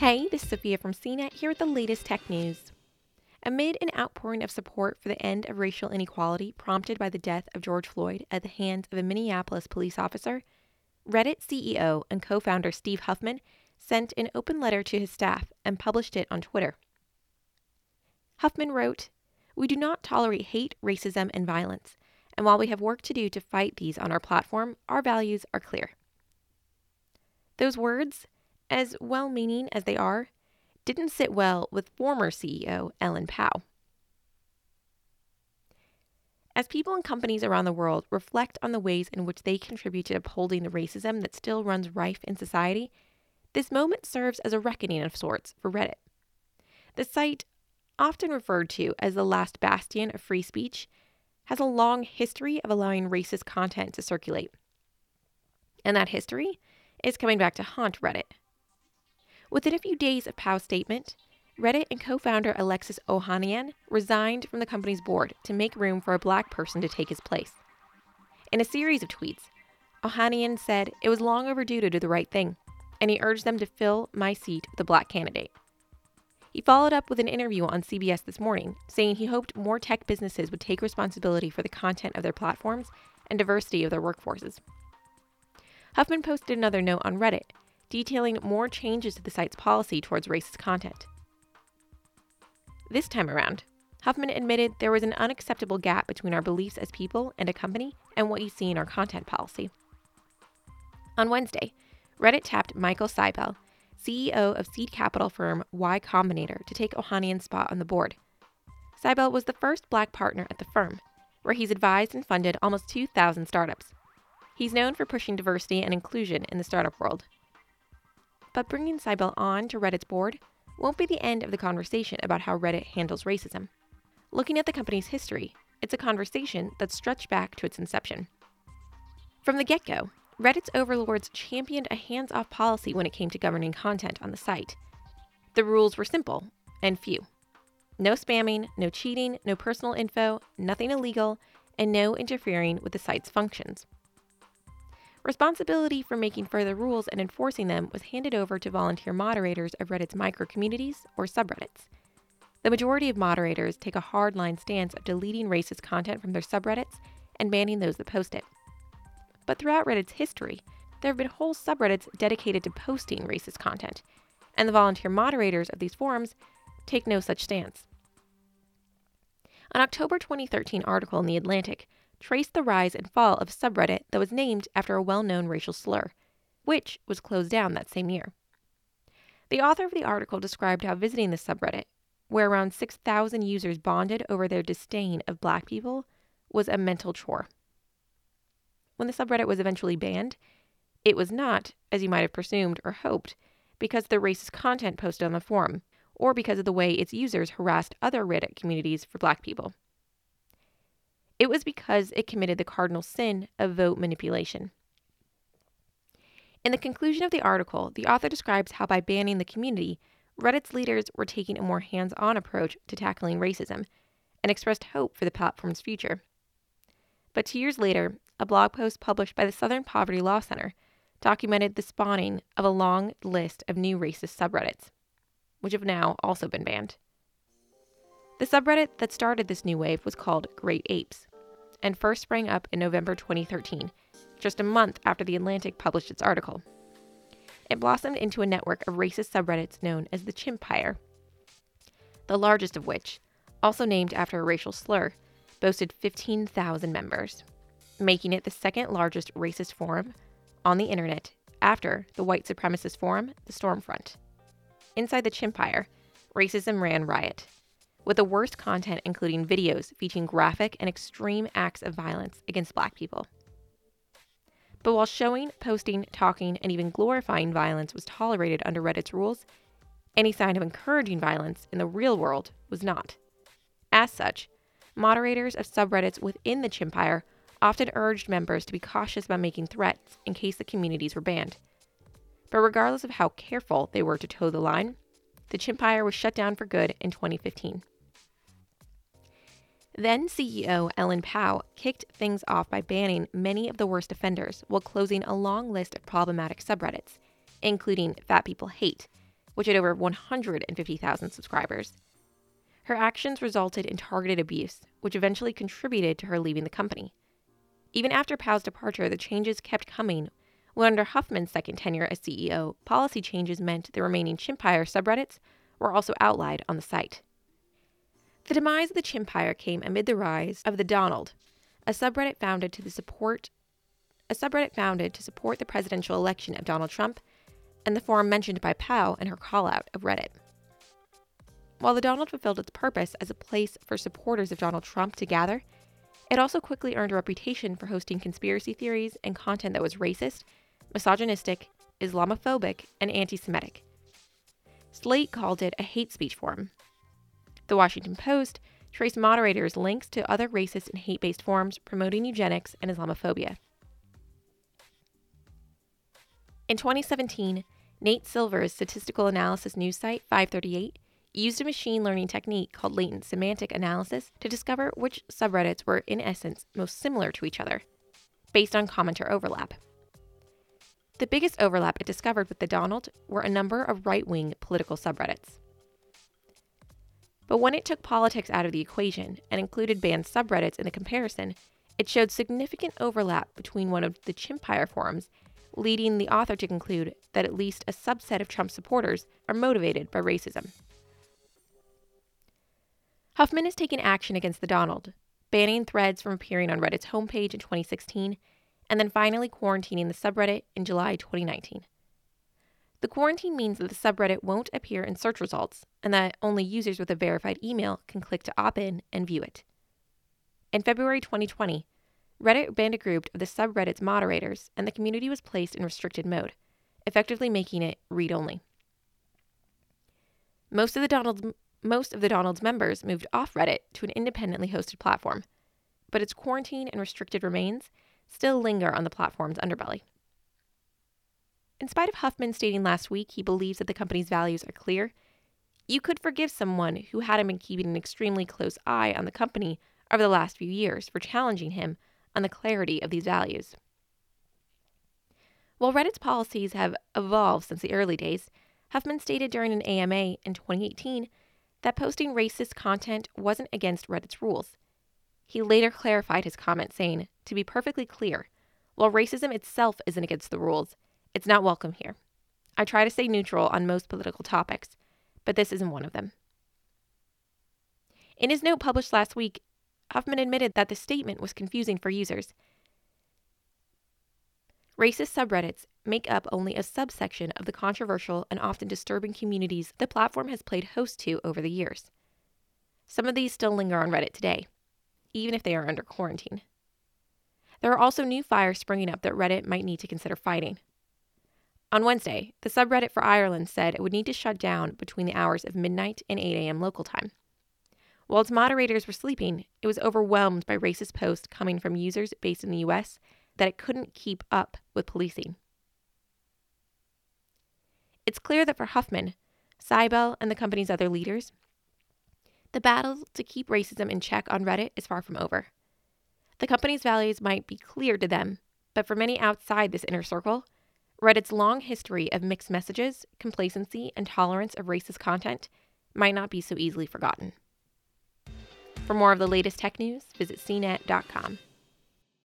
Hey, this is Sophia from CNET here with the latest tech news. Amid an outpouring of support for the end of racial inequality prompted by the death of George Floyd at the hands of a Minneapolis police officer, Reddit CEO and co founder Steve Huffman sent an open letter to his staff and published it on Twitter. Huffman wrote, We do not tolerate hate, racism, and violence, and while we have work to do to fight these on our platform, our values are clear. Those words, as well meaning as they are, didn't sit well with former CEO Ellen Pao. As people and companies around the world reflect on the ways in which they contribute to upholding the racism that still runs rife in society, this moment serves as a reckoning of sorts for Reddit. The site, often referred to as the last bastion of free speech, has a long history of allowing racist content to circulate. And that history is coming back to haunt Reddit. Within a few days of Pao's statement, Reddit and co founder Alexis Ohanian resigned from the company's board to make room for a black person to take his place. In a series of tweets, Ohanian said it was long overdue to do the right thing, and he urged them to fill my seat with a black candidate. He followed up with an interview on CBS this morning, saying he hoped more tech businesses would take responsibility for the content of their platforms and diversity of their workforces. Huffman posted another note on Reddit, detailing more changes to the site's policy towards racist content. This time around, Huffman admitted there was an unacceptable gap between our beliefs as people and a company and what you see in our content policy. On Wednesday, Reddit tapped Michael Seibel, CEO of seed capital firm Y Combinator, to take Ohanian's spot on the board. Seibel was the first black partner at the firm, where he's advised and funded almost 2,000 startups. He's known for pushing diversity and inclusion in the startup world. But bringing Seibel on to Reddit's board won't be the end of the conversation about how Reddit handles racism. Looking at the company's history, it's a conversation that's stretched back to its inception. From the get go, Reddit's overlords championed a hands off policy when it came to governing content on the site. The rules were simple and few no spamming, no cheating, no personal info, nothing illegal, and no interfering with the site's functions. Responsibility for making further rules and enforcing them was handed over to volunteer moderators of Reddit's micro communities or subreddits. The majority of moderators take a hardline stance of deleting racist content from their subreddits and banning those that post it. But throughout Reddit's history, there have been whole subreddits dedicated to posting racist content, and the volunteer moderators of these forums take no such stance. An October 2013 article in The Atlantic traced the rise and fall of a subreddit that was named after a well known racial slur, which was closed down that same year. The author of the article described how visiting this subreddit, where around 6,000 users bonded over their disdain of black people, was a mental chore. When the subreddit was eventually banned, it was not, as you might have presumed or hoped, because of the racist content posted on the forum, or because of the way its users harassed other Reddit communities for black people. It was because it committed the cardinal sin of vote manipulation. In the conclusion of the article, the author describes how by banning the community, Reddit's leaders were taking a more hands on approach to tackling racism and expressed hope for the platform's future. But two years later, a blog post published by the Southern Poverty Law Center documented the spawning of a long list of new racist subreddits, which have now also been banned. The subreddit that started this new wave was called Great Apes and first sprang up in November 2013, just a month after The Atlantic published its article. It blossomed into a network of racist subreddits known as the Chimpire, the largest of which, also named after a racial slur, boasted 15,000 members, making it the second largest racist forum on the internet after the white supremacist forum, the Stormfront. Inside the Chimpire, racism ran riot, with the worst content including videos featuring graphic and extreme acts of violence against black people. But while showing, posting, talking, and even glorifying violence was tolerated under Reddit's rules, any sign of encouraging violence in the real world was not. As such, moderators of subreddits within the Chimpire often urged members to be cautious about making threats in case the communities were banned. But regardless of how careful they were to toe the line, the Chimpire was shut down for good in 2015. Then CEO Ellen Pao kicked things off by banning many of the worst offenders while closing a long list of problematic subreddits, including Fat People Hate, which had over 150,000 subscribers. Her actions resulted in targeted abuse, which eventually contributed to her leaving the company. Even after Pao's departure, the changes kept coming. When under Huffman's second tenure as CEO, policy changes meant the remaining Chimpire subreddits were also outlined on the site. The demise of the Chimpire came amid the rise of the Donald, a subreddit founded to support a subreddit founded to support the presidential election of Donald Trump, and the forum mentioned by Pao in her call out of Reddit. While the Donald fulfilled its purpose as a place for supporters of Donald Trump to gather, it also quickly earned a reputation for hosting conspiracy theories and content that was racist, misogynistic, Islamophobic, and anti Semitic. Slate called it a hate speech forum. The Washington Post traced moderators' links to other racist and hate based forums promoting eugenics and Islamophobia. In 2017, Nate Silver's statistical analysis news site 538 used a machine learning technique called latent semantic analysis to discover which subreddits were, in essence, most similar to each other, based on commenter overlap. The biggest overlap it discovered with the Donald were a number of right wing political subreddits. But when it took politics out of the equation and included banned subreddits in the comparison, it showed significant overlap between one of the Chimpire forums, leading the author to conclude that at least a subset of Trump supporters are motivated by racism. Huffman has taken action against the Donald, banning threads from appearing on Reddit's homepage in 2016 and then finally quarantining the subreddit in July 2019. The quarantine means that the subreddit won't appear in search results and that only users with a verified email can click to opt in and view it. In February 2020, Reddit banned a group of the subreddit's moderators and the community was placed in restricted mode, effectively making it read only. Most of the Donald's most of the Donald's members moved off Reddit to an independently hosted platform, but its quarantine and restricted remains still linger on the platform's underbelly. In spite of Huffman stating last week he believes that the company's values are clear, you could forgive someone who hadn't been keeping an extremely close eye on the company over the last few years for challenging him on the clarity of these values. While Reddit's policies have evolved since the early days, Huffman stated during an AMA in 2018 that posting racist content wasn't against Reddit's rules. He later clarified his comment, saying, To be perfectly clear, while racism itself isn't against the rules, it's not welcome here. I try to stay neutral on most political topics, but this isn't one of them. In his note published last week, Huffman admitted that the statement was confusing for users. Racist subreddits make up only a subsection of the controversial and often disturbing communities the platform has played host to over the years. Some of these still linger on Reddit today even if they are under quarantine. There are also new fires springing up that Reddit might need to consider fighting. On Wednesday, the subreddit for Ireland said it would need to shut down between the hours of midnight and 8 a.m. local time. While its moderators were sleeping, it was overwhelmed by racist posts coming from users based in the US that it couldn't keep up with policing. It's clear that for Huffman, Seibel, and the company's other leaders, the battle to keep racism in check on Reddit is far from over. The company's values might be clear to them, but for many outside this inner circle, Reddit's long history of mixed messages, complacency, and tolerance of racist content might not be so easily forgotten. For more of the latest tech news, visit cnet.com.